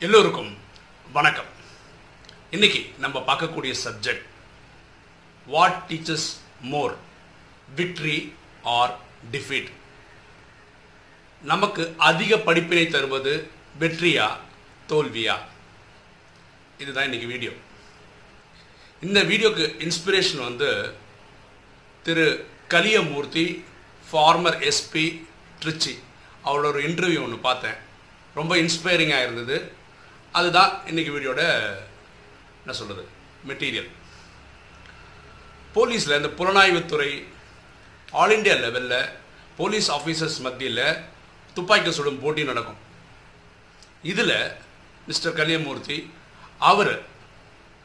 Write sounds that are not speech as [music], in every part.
எல்லோருக்கும் வணக்கம். இன்னைக்கு நம்ம பார்க்கக்கூடிய subject what teachers more victory or defeat நமக்கு அதிக படிப்பினை தருவது வெற்றியா தோல்வியா? இதுதான் இன்னைக்கு வீடியோ இந்த வீடியோக்கு இன்ஸ்பிரேஷன் வந்து திரு கலியமூர்த்தி ஃபார்மர் எஸ்பி ட்ரிச்சி அவரோட ஒரு இன்டர்வியூ ஒன்று பார்த்தேன். ரொம்ப இன்ஸ்பைரிங்காக இருந்தது. அதுதான் இன்னைக்கு வீடியோட என்ன சொல்கிறது மெட்டீரியல் போலீஸில் இந்த புலனாய்வுத்துறை ஆல் இண்டியா லெவலில் போலீஸ் ஆஃபீஸர்ஸ் மத்தியில் துப்பாக்கி சுடும் போட்டி நடக்கும். இதில் மிஸ்டர் கலியமூர்த்தி அவர்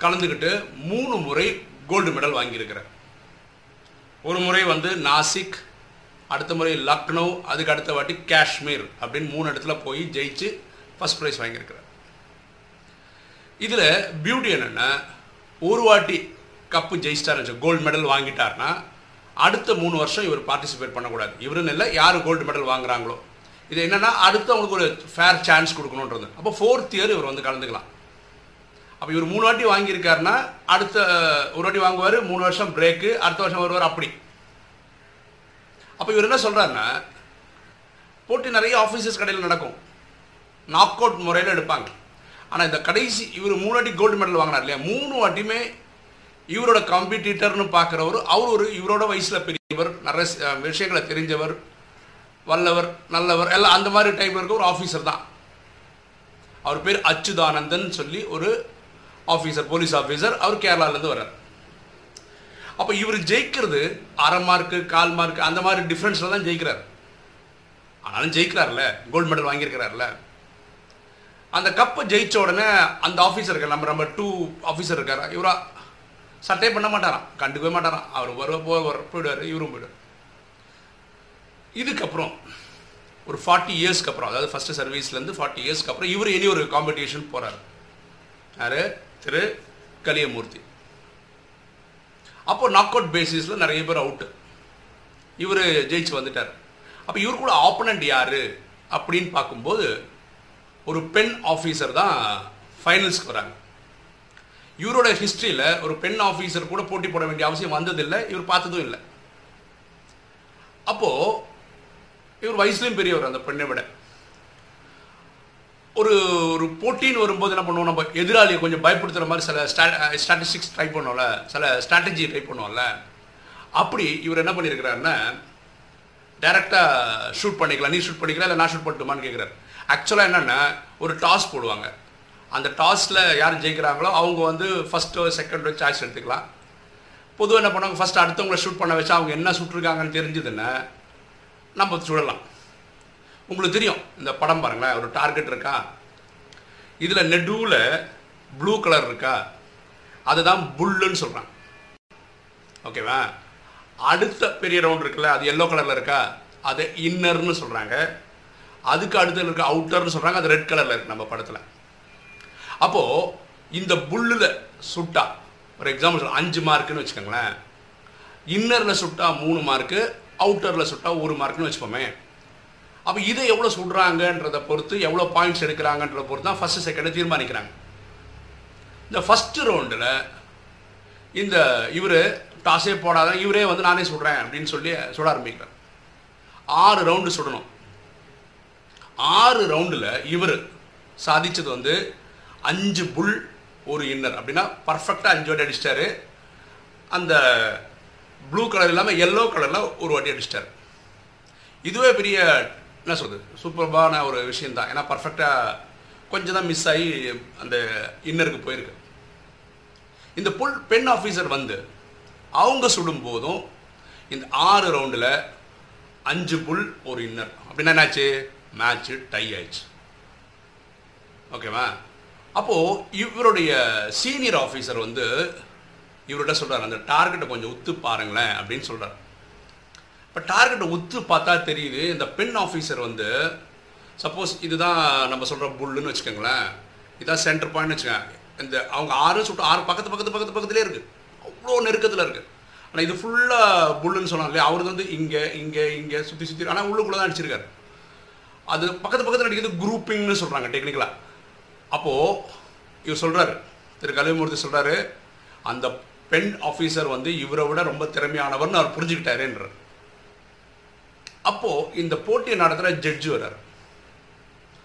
கலந்துக்கிட்டு மூணு முறை கோல்டு மெடல் வாங்கியிருக்கிறார். ஒரு முறை வந்து நாசிக் அடுத்த முறை லக்னோ அதுக்கு அடுத்த வாட்டி காஷ்மீர் அப்படின்னு மூணு இடத்துல போய் ஜெயிச்சு ஃபர்ஸ்ட் ப்ரைஸ் வாங்கியிருக்கிறார். இதில் பியூட்டி என்னென்னா ஒரு வாட்டி கப்பு ஜெயிச்சிட்டாரு கோல்டு மெடல் வாங்கிட்டார்னா அடுத்த மூணு வருஷம் இவர் பார்ட்டிசிபேட் பண்ணக்கூடாது. இவருன்னு இல்லை யார் கோல்டு மெடல் வாங்குறாங்களோ. இது என்னென்னா அடுத்தவங்களுக்கு ஒரு ஃபேர் சான்ஸ் கொடுக்கணுன்றது. அப்போ ஃபோர்த் இயர் இவர் வந்து கலந்துக்கலாம். அப்போ இவர் மூணு வாட்டி வாங்கியிருக்காருன்னா அடுத்த ஒரு வாட்டி வாங்குவார் மூணு வருஷம் பிரேக்கு அடுத்த வருஷம் வருவார் அப்படி. அப்போ இவர் என்ன சொல்கிறாருன்னா போட்டி நிறைய ஆஃபீஸர்ஸ் கடையில் நடக்கும். நாக் அவுட் முறையில் எடுப்பாங்க. ஆனால் இந்த கடைசி இவர் மூணு வாட்டி கோல்டு மெடல் வாங்கினார் இல்லையா? மூணு வாட்டியுமே இவரோட காம்படிட்டர்னு பார்க்குறவர் அவர் ஒரு இவரோட வயசில் பெரியவர் நிறைய விஷயங்களை தெரிஞ்சவர் வல்லவர் நல்லவர் எல்லாம் அந்த மாதிரி டைப்பில் இருக்க ஒரு ஆஃபீஸர் தான். அவர் பேர் அச்சுதானந்தன் சொல்லி ஒரு ஆஃபீஸர் போலீஸ் ஆஃபீஸர் அவர் கேரளாலேருந்து வர்றார். அப்போ இவர் ஜெயிக்கிறது அரை மார்க்கு கால் மார்க்கு அந்த மாதிரி டிஃப்ரென்ஸில் தான் ஜெயிக்கிறார். ஆனாலும் ஜெயிக்கிறார்ல கோல்டு மெடல் வாங்கியிருக்கிறார்ல. அந்த கப்பை ஜெயிச்ச உடனே அந்த ஆஃபீஸர் இருக்கார் நம்ம நம்ம டூ ஆஃபீஸர் இருக்கார். இவரா சட்டை பண்ண மாட்டாராம். கண்டுக்கவே மாட்டாராம். அவர் வருவ வர போயிடுவார் இவரும் போயிடுவார். இதுக்கப்புறம் ஒரு ஃபார்ட்டி இயர்ஸ்க்கு அப்புறம் அதாவது ஃபஸ்ட்டு சர்வீஸ்லேருந்து ஃபார்ட்டி இயர்ஸ்க்கு அப்புறம் இவர் இனி ஒரு காம்படிஷன் போகிறார் யார்? திரு கலியமூர்த்தி. அப்போ நாக் அவுட் பேசிஸில் நிறைய பேர் அவுட்டு இவர் ஜெயிச்சு வந்துட்டார். அப்போ இவர் கூட ஆப்பனண்ட் யார்? அப்படின்னு பார்க்கும்போது ஒரு பெண் ஆஃபீஸர் தான் ஃபைனல்ஸ்க்கு வராங்க. இவரோட ஹிஸ்ட்ரியில் ஒரு பெண் ஆஃபீஸர் கூட போட்டி போட வேண்டிய அவசியம் வந்ததில்லை இவர் பார்த்ததும் இல்லை. அப்போது இவர் வயசுலையும் பெரியவர் அந்த பெண்ணை விட. ஒரு ஒரு போட்டின்னு வரும்போது என்ன பண்ணுவோம் நம்ம எதிராளியை கொஞ்சம் பயப்படுத்துகிற மாதிரி சில ஸ்டாட்டிஸ்டிக்ஸ் ட்ரை பண்ணுவோம்ல சில ஸ்ட்ராட்டஜி ட்ரை பண்ணுவோம்ல. அப்படி இவர் என்ன பண்ணியிருக்கிறாருன்னா டேரெக்டாக ஷூட் பண்ணிக்கலாம் நீ ஷூட் பண்ணிக்கலாம் இல்லை நான் ஷூட் பண்ணட்டுமான்னு கேட்குறாரு ஆக்சுவலாக என்னென்னா ஒரு டாஸ் போடுவாங்க. அந்த டாஸில் யார் ஜெயிக்கிறாங்களோ அவங்க வந்து ஃபஸ்ட்டோ செகண்டோ சாய்ஸ் எடுத்துக்கலாம். பொதுவாக என்ன பண்ணுவாங்க ஃபஸ்ட் அடுத்தவங்களை ஷூட் பண்ண வச்சா அவங்க என்ன சுட்டிருக்காங்கன்னு தெரிஞ்சதுன்னா நம்ம சுடலாம். உங்களுக்கு தெரியும் இந்த படம் பாருங்களேன் ஒரு டார்கெட் இருக்கா? இதில் நெடுவில் ப்ளூ கலர் இருக்கா? அதுதான் புல்லுன்னு சொல்கிறான் ஓகேவா அடுத்த பெரிய ரவுண்ட் இருக்குல்ல அது எல்லோ கலரில் இருக்கா? அது இன்னர்னு சொல்கிறாங்க அதுக்கு அடுத்து இருக்க அவுட்டர்னு சொல்கிறாங்க அது ரெட் கலரில் இருக்குது நம்ம படத்தில். அப்போது இந்த புல்லில் சுட்டா ஒரு எக்ஸாம்பிள் சொல்ல அஞ்சு மார்க்குன்னு வச்சுக்கோங்களேன். இன்னரில் சுட்டா மூணு மார்க்கு அவுட்டரில் சுட்டா ஒரு மார்க்குன்னு வச்சுப்போமே. அப்போ இதை எவ்வளோ சுடுறாங்கன்றதை பொறுத்து எவ்வளோ பாயிண்ட்ஸ் எடுக்கிறாங்கன்றத பொறுத்து தான் ஃபஸ்ட்டு செகண்டை தீர்மானிக்கிறாங்க. இந்த ஃபஸ்ட்டு ரவுண்டில் இந்த இவர் டாஸே போடாத இவரே வந்து நானே சுடுறேன் அப்படின்னு சொல்லி சுட ஆரம்பிக்கிறேன் ஆறு ரவுண்டு சுடணும். ஆறு ரவுண்டில் இவர் சாதித்தது வந்து அஞ்சு புல் ஒரு இன்னர் அப்படின்னா பர்ஃபெக்டாக அஞ்சு வாட்டி அடிச்சிட்டாரு. அந்த ப்ளூ கலர் இல்லாமல் எல்லோ கலரில் ஒரு வாட்டி அடிச்சிட்டார். இதுவே பெரிய என்ன சொல்கிறது சூப்பர்பான ஒரு விஷயந்தான் ஏன்னா பர்ஃபெக்டாக கொஞ்சம் தான் மிஸ் ஆகி அந்த இன்னருக்கு போயிருக்கு. இந்த புல் பெண் ஆஃபீஸர் வந்து அவங்க சுடும் போதும் இந்த ஆறு ரவுண்டில் அஞ்சு புல் ஒரு இன்னர் அப்படின்னா என்னாச்சு? மேட்ச்சு டை ஆயிடுச்சு ஓகேவா அப்போது இவருடைய சீனியர் ஆஃபீஸர் வந்து இவர்கிட்ட சொல்கிறார் அந்த டார்கெட்டை கொஞ்சம் உத்து பாருங்களேன் அப்படின்னு சொல்கிறார் இப்போ டார்கெட்டை உத்து பார்த்தா தெரியுது இந்த பெண் ஆஃபீஸர் வந்து சப்போஸ் இதுதான் நம்ம சொல்கிற புல்லுன்னு வச்சுக்கோங்களேன் இதுதான் சென்டர் பாயிண்ட் வச்சுக்கோங்க. இந்த அவங்க ஆறு சுட்டு ஆறு பக்கத்து பக்கத்து பக்கத்து பக்கத்துலேயே இருக்குது அவ்வளோ நெருக்கத்தில் இருக்குது ஆனால் இது ஃபுல்லாக புல்லுன்னு சொன்னாங்க இல்லையா? அவருக்கு வந்து இங்கே இங்கே இங்கே சுற்றி சுற்றி ஆனால் உள்ளுக்குள்ளே தான் அடிச்சிருக்காரு. அது பக்கத்து பக்கத்தில் அடிக்கிறது குரூப்பிங்னு சொல்கிறாங்க டெக்னிக்கலாக அப்போது இவர் சொல்கிறாரு திரு கல்விமூர்த்தி சொல்கிறாரு அந்த பெண் ஆஃபீஸர் வந்து இவரை விட ரொம்ப திறமையானவர்னு அவர் புரிஞ்சுக்கிட்டாருன்றார். அப்போது இந்த போட்டியை நடத்துகிற ஜட்ஜு வர்றார்.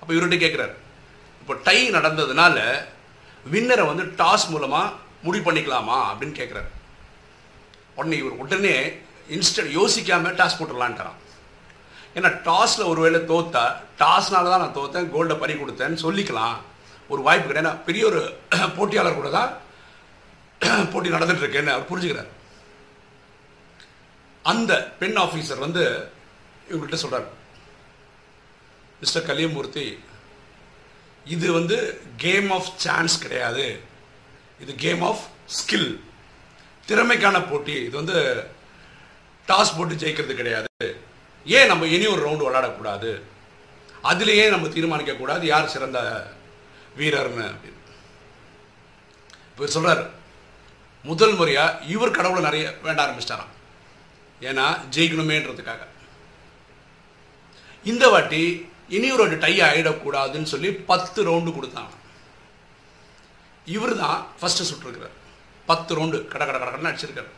அப்போ இவர்கிட்ட கேட்குறாரு இப்போ டை நடந்ததுனால வின்னரை வந்து டாஸ் மூலமாக முடிவு பண்ணிக்கலாமா? அப்படின்னு கேட்குறாரு உடனே இவர் உடனே இன்ஸ்டன்ட் யோசிக்காமல் டாஸ் போட்டுடலான்ட்டான் ஏன்னா டாஸில் ஒருவேளை தோத்தா டாஸ்னால தான் நான் தோத்தேன் கோல்டை பறி கொடுத்தேன்னு சொல்லிக்கலாம். ஒரு வாய்ப்பு கிடையாது ஏன்னா பெரிய ஒரு [clears throat] போட்டியாளர் கூட தான் [clears throat] போட்டி நடந்துட்டு இருக்கேன்னு அவர் புரிஞ்சுக்கிறார். அந்த பெண் ஆஃபீஸர் வந்து இவங்கள்ட்ட சொல்கிறார் மிஸ்டர் கலியமூர்த்தி இது வந்து கேம் ஆஃப் சான்ஸ் கிடையாது. இது கேம் ஆஃப் ஸ்கில். திறமைக்கான போட்டி. இது வந்து டாஸ் போட்டு ஜெயிக்கிறது கிடையாது. ஏன் நம்ம இனி ஒரு ரவுண்டு விளையாடக்கூடாது? அதுலேயே நம்ம தீர்மானிக்க கூடாது யார் சிறந்த வீரர்னு அப்படின்னு. இப்போ சொல்கிறார் முதல் முறையாக இவர் கடவுளை நிறைய வேண்ட ஆரம்பிச்சிட்டாராம் ஏன்னா ஜெயிக்கணுமேன்றதுக்காக. இந்த வாட்டி இனி ஒரு டை ஆகிடக்கூடாதுன்னு சொல்லி பத்து ரவுண்டு கொடுத்தாங்க இவர் தான் ஃபஸ்ட்டு சுட்டிருக்கிறார். பத்து ரவுண்டு கட கட கடன்னு அடிச்சிருக்காரு.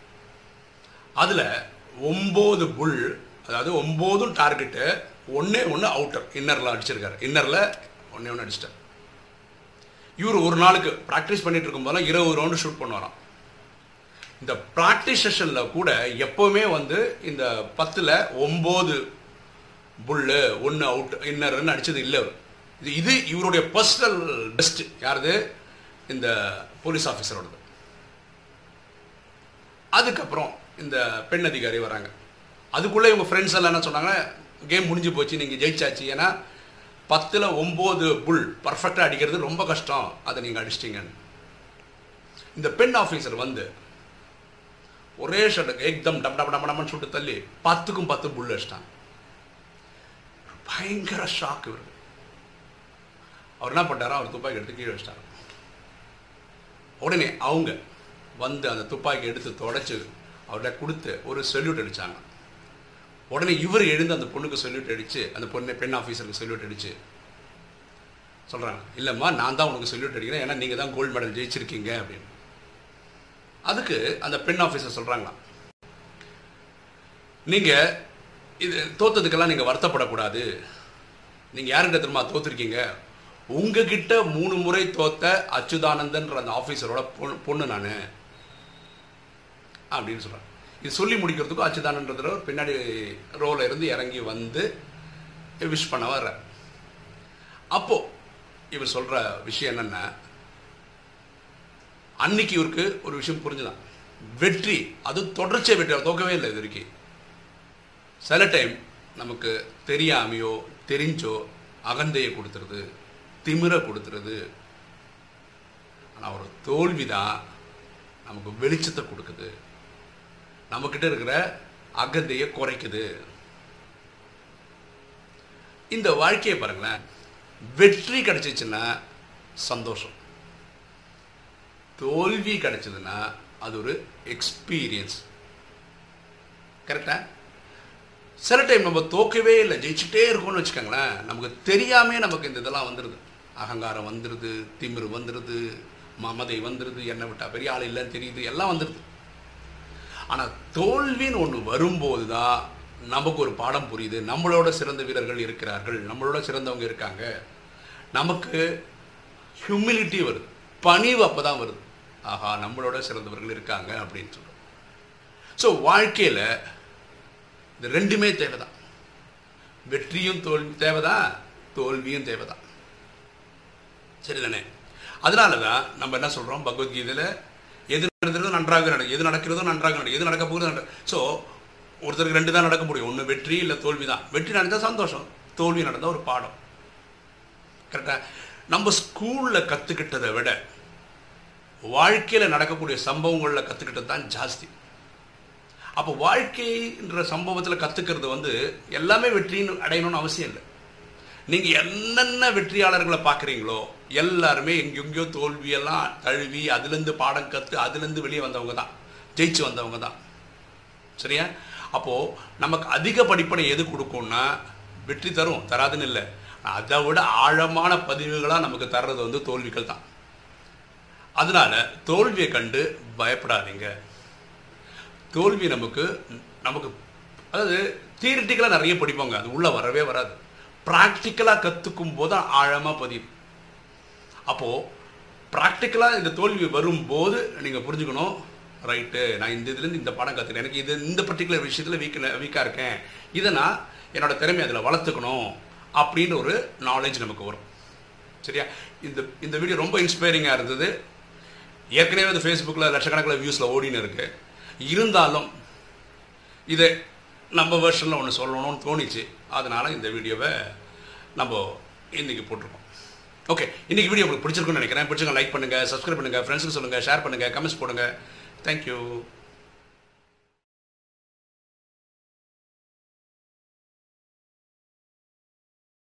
அதில் ஒம்பது புல் அதாவது ஒம்போதும் டார்கெட்டு ஒன்றே ஒன்று அவுட்டர் இன்னரில் அடிச்சிருக்காரு. இன்னரில் ஒன்றே ஒன்று அடிச்சிட்டார். இவர் ஒரு நாளுக்கு ப்ராக்டிஸ் பண்ணிட்டு இருக்கும்போதெல்லாம் இருபது ரவுண்டு ஷூட் பண்ணுவாராம். இந்த ப்ராக்டிஸ் செஷனில் கூட எப்போவுமே வந்து இந்த பத்தில் ஒம்பது புல்லு ஒன்று அவுட் இன்னர்னு அடித்தது இல்லை அவர் இது இது இவருடைய பர்சனல் பெஸ்ட் யாருது? இந்த போலீஸ் ஆஃபீஸரோடது அதுக்கப்புறம் இந்த பெண் அதிகாரி வராங்க. அதுக்குள்ளே இவங்க ஃப்ரெண்ட்ஸ் எல்லாம் என்ன சொன்னாங்க கேம் முடிஞ்சு போச்சு நீங்கள் ஜெயிச்சாச்சு. ஏன்னா பத்தில் ஒம்பது புல் பர்ஃபெக்டாக அடிக்கிறது ரொம்ப கஷ்டம். அதை நீங்கள் அடிச்சிட்டிங்கன்னு. இந்த பெண் ஆஃபீஸர் வந்து ஒரே ஷர்ட் ஏக்தம் டம் டம் டம் டம்னு சொல்லிட்டு தள்ளி பத்துக்கும் பத்து புல் அடிச்சிட்டாங்க பயங்கர ஷாக் இவர். அவர் என்ன பண்ணாரோ அவர் துப்பாக்கி எடுத்து கீழே வச்சிட்டார். உடனே அவங்க வந்து அந்த துப்பாக்கி எடுத்து தொடச்சி அவர்கிட்ட கொடுத்து ஒரு செல்யூட் அடித்தாங்க உடனே இவர் எழுந்து அந்த பொண்ணுக்கு சொல்யூட் அடிச்சு அந்த பொண்ணு பெண் ஆஃபீஸருக்கு சொல்யூட் அடிச்சு சொல்கிறாங்க இல்லைம்மா நான் தான் உனக்கு சொல்யூட் அடிக்கிறேன். ஏன்னா நீங்கள் தான் கோல்டு மெடல் ஜெயிச்சிருக்கீங்க அப்படின்னு. அதுக்கு அந்த பெண் ஆஃபீஸர் சொல்கிறாங்களாம் நீங்கள் இது தோத்ததுக்கெல்லாம் நீங்கள் வருத்தப்படக்கூடாது. நீங்கள் யாருக்கிட்ட திரும்ப தோத்துருக்கீங்க? உங்ககிட்ட மூணு முறை தோத்த அச்சுதானந்தன்ற அந்த ஆஃபீஸரோட பொண்ணு பொண்ணு நான் அப்படின்னு சொல்கிறேன் இது சொல்லி முடிக்கிறதுக்கும் அச்சுதானன்றதுல ஒரு பின்னாடி ரோல இருந்து இறங்கி வந்து விஷ் பண்ண வர்ற அப்போ இவர் சொல்கிற விஷயம் என்னென்ன அன்னைக்கு இவருக்கு ஒரு விஷயம் புரிஞ்சுதான். வெற்றி அது தொடர்ச்சியாக வெற்றி தோக்கவே இல்லை இது வரைக்கும். சில டைம் நமக்கு தெரியாமையோ தெரிஞ்சோ அகந்தையை கொடுத்துருது திமிரை கொடுத்துருது. ஆனால் ஒரு தோல்வி தான் நமக்கு வெளிச்சத்தை கொடுக்குது. நம்மக்கிட்ட இருக்கிற அகந்தையை குறைக்குது. இந்த வாழ்க்கையை பாருங்களேன் வெற்றி கிடைச்சிச்சுன்னா சந்தோஷம். தோல்வி கிடைச்சதுன்னா அது ஒரு எக்ஸ்பீரியன்ஸ் கரெக்டா சில டைம் நம்ம தோக்கவே இல்லை ஜெயிச்சுட்டே இருக்கோம்னு வச்சுக்கோங்களேன் நமக்கு தெரியாமே நமக்கு இந்த இதெல்லாம் வந்துடுது அகங்காரம் வந்துடுது திமிரு வந்துடுது மமதை வந்துடுது என்னை விட்டால் பெரிய ஆள் இல்லைன்னு தெரியுது எல்லாம் வந்துடுது ஆனால் தோல்வின்னு ஒன்று வரும்போது தான் நமக்கு ஒரு பாடம் புரியுது. நம்மளோட சிறந்த வீரர்கள் இருக்கிறார்கள். நம்மளோட சிறந்தவங்க இருக்காங்க. நமக்கு ஹியூமிலிட்டி வருது. பணிவு அப்போ தான் வருது. ஆஹா நம்மளோட சிறந்தவர்கள் இருக்காங்க அப்படின்னு சொல்கிறோம் ஸோ வாழ்க்கையில் இந்த ரெண்டுமே தேவைதான் வெற்றியும் தோல்வி தேவைதான் தோல்வியும் தேவைதான் சரிதானே? அதனால தான் நம்ம என்ன சொல்கிறோம் பகவத்கீதையில் எது நடக்கிறதோ நன்றாக நடக்கும் எது நடக்கிறதோ நன்றாக நடக்கும் எது நடக்க போகுது நட ஸோ ஒருத்தருக்கு ரெண்டு தான் நடக்க முடியும் ஒன்று வெற்றி இல்லை தோல்வி தான். வெற்றி நடந்தால் சந்தோஷம். தோல்வி நடந்தால் ஒரு பாடம். கரெக்டாக நம்ம ஸ்கூலில் கற்றுக்கிட்டதை விட வாழ்க்கையில் நடக்கக்கூடிய சம்பவங்களில் கற்றுக்கிட்டது தான் ஜாஸ்தி. அப்போ வாழ்க்கைன்ற சம்பவத்தில் கற்றுக்கிறது வந்து எல்லாமே வெற்றின்னு அடையணும்னு அவசியம் இல்லை. நீங்கள் என்னென்ன வெற்றியாளர்களை பார்க்குறீங்களோ எல்லாருமே எங்கெங்கேயோ தோல்வியெல்லாம் தழுவி அதுலேருந்து பாடம் கற்று அதுலேருந்து வெளியே வந்தவங்க தான். ஜெயிச்சு வந்தவங்க தான். சரியா? அப்போது நமக்கு அதிக படிப்பனை எது கொடுக்கும்னா வெற்றி தரும் தராதுன்னு இல்லை. அதை விட ஆழமான பதிவுகளாக நமக்கு தர்றது வந்து தோல்விகள் தான். அதனால தோல்வியை கண்டு பயப்படாதீங்க. தோல்வி நமக்கு நமக்கு அதாவது தியரிட்டிக்கலாக நிறைய படிப்போங்க. அது உள்ளே வரவே வராது. ப்ராக்டிக்கலாக கற்றுக்கும் போது தான் ஆழமாக பதியும். அப்போது ப்ராக்டிக்கலாக இந்த தோல்வி வரும்போது நீங்கள் புரிஞ்சுக்கணும் ரைட்டு நான் இந்த இதுலேருந்து இந்த படம் கற்றுக்கிறேன் எனக்கு இது இந்த பர்டிகுலர் விஷயத்தில் வீக் வீக்காக இருக்கேன். இதை நான் என்னோட திறமை அதில் வளர்த்துக்கணும் அப்படின்னு ஒரு நாலேஜ் நமக்கு வரும். சரியா? இந்த இந்த வீடியோ ரொம்ப இன்ஸ்பைரிங்காக இருந்தது. ஏற்கனவே வந்து ஃபேஸ்புக்கில் லட்சக்கணக்கில் வியூஸில் ஓடின்னு இருக்குது இருந்தாலும் இதை நம்ம வெர்ஷனில் ஒன்று சொல்லணும்னு தோணிச்சு. அதனால் இந்த வீடியோவை நம்ம இன்றைக்கி போட்டிருக்கோம். ஓகே இன்றைக்கி வீடியோ உங்களுக்கு பிடிச்சிருக்குன்னு நினைக்கிறேன். பிடிச்சிங்க லைக் பண்ணுங்கள் சப்ஸ்கிரைப் பண்ணுங்கள் ஃப்ரெண்ட்ஸுக்கு சொல்லுங்கள் ஷேர் பண்ணுங்கள் கமெண்ட்ஸ் போடுங்க. தேங்க்யூ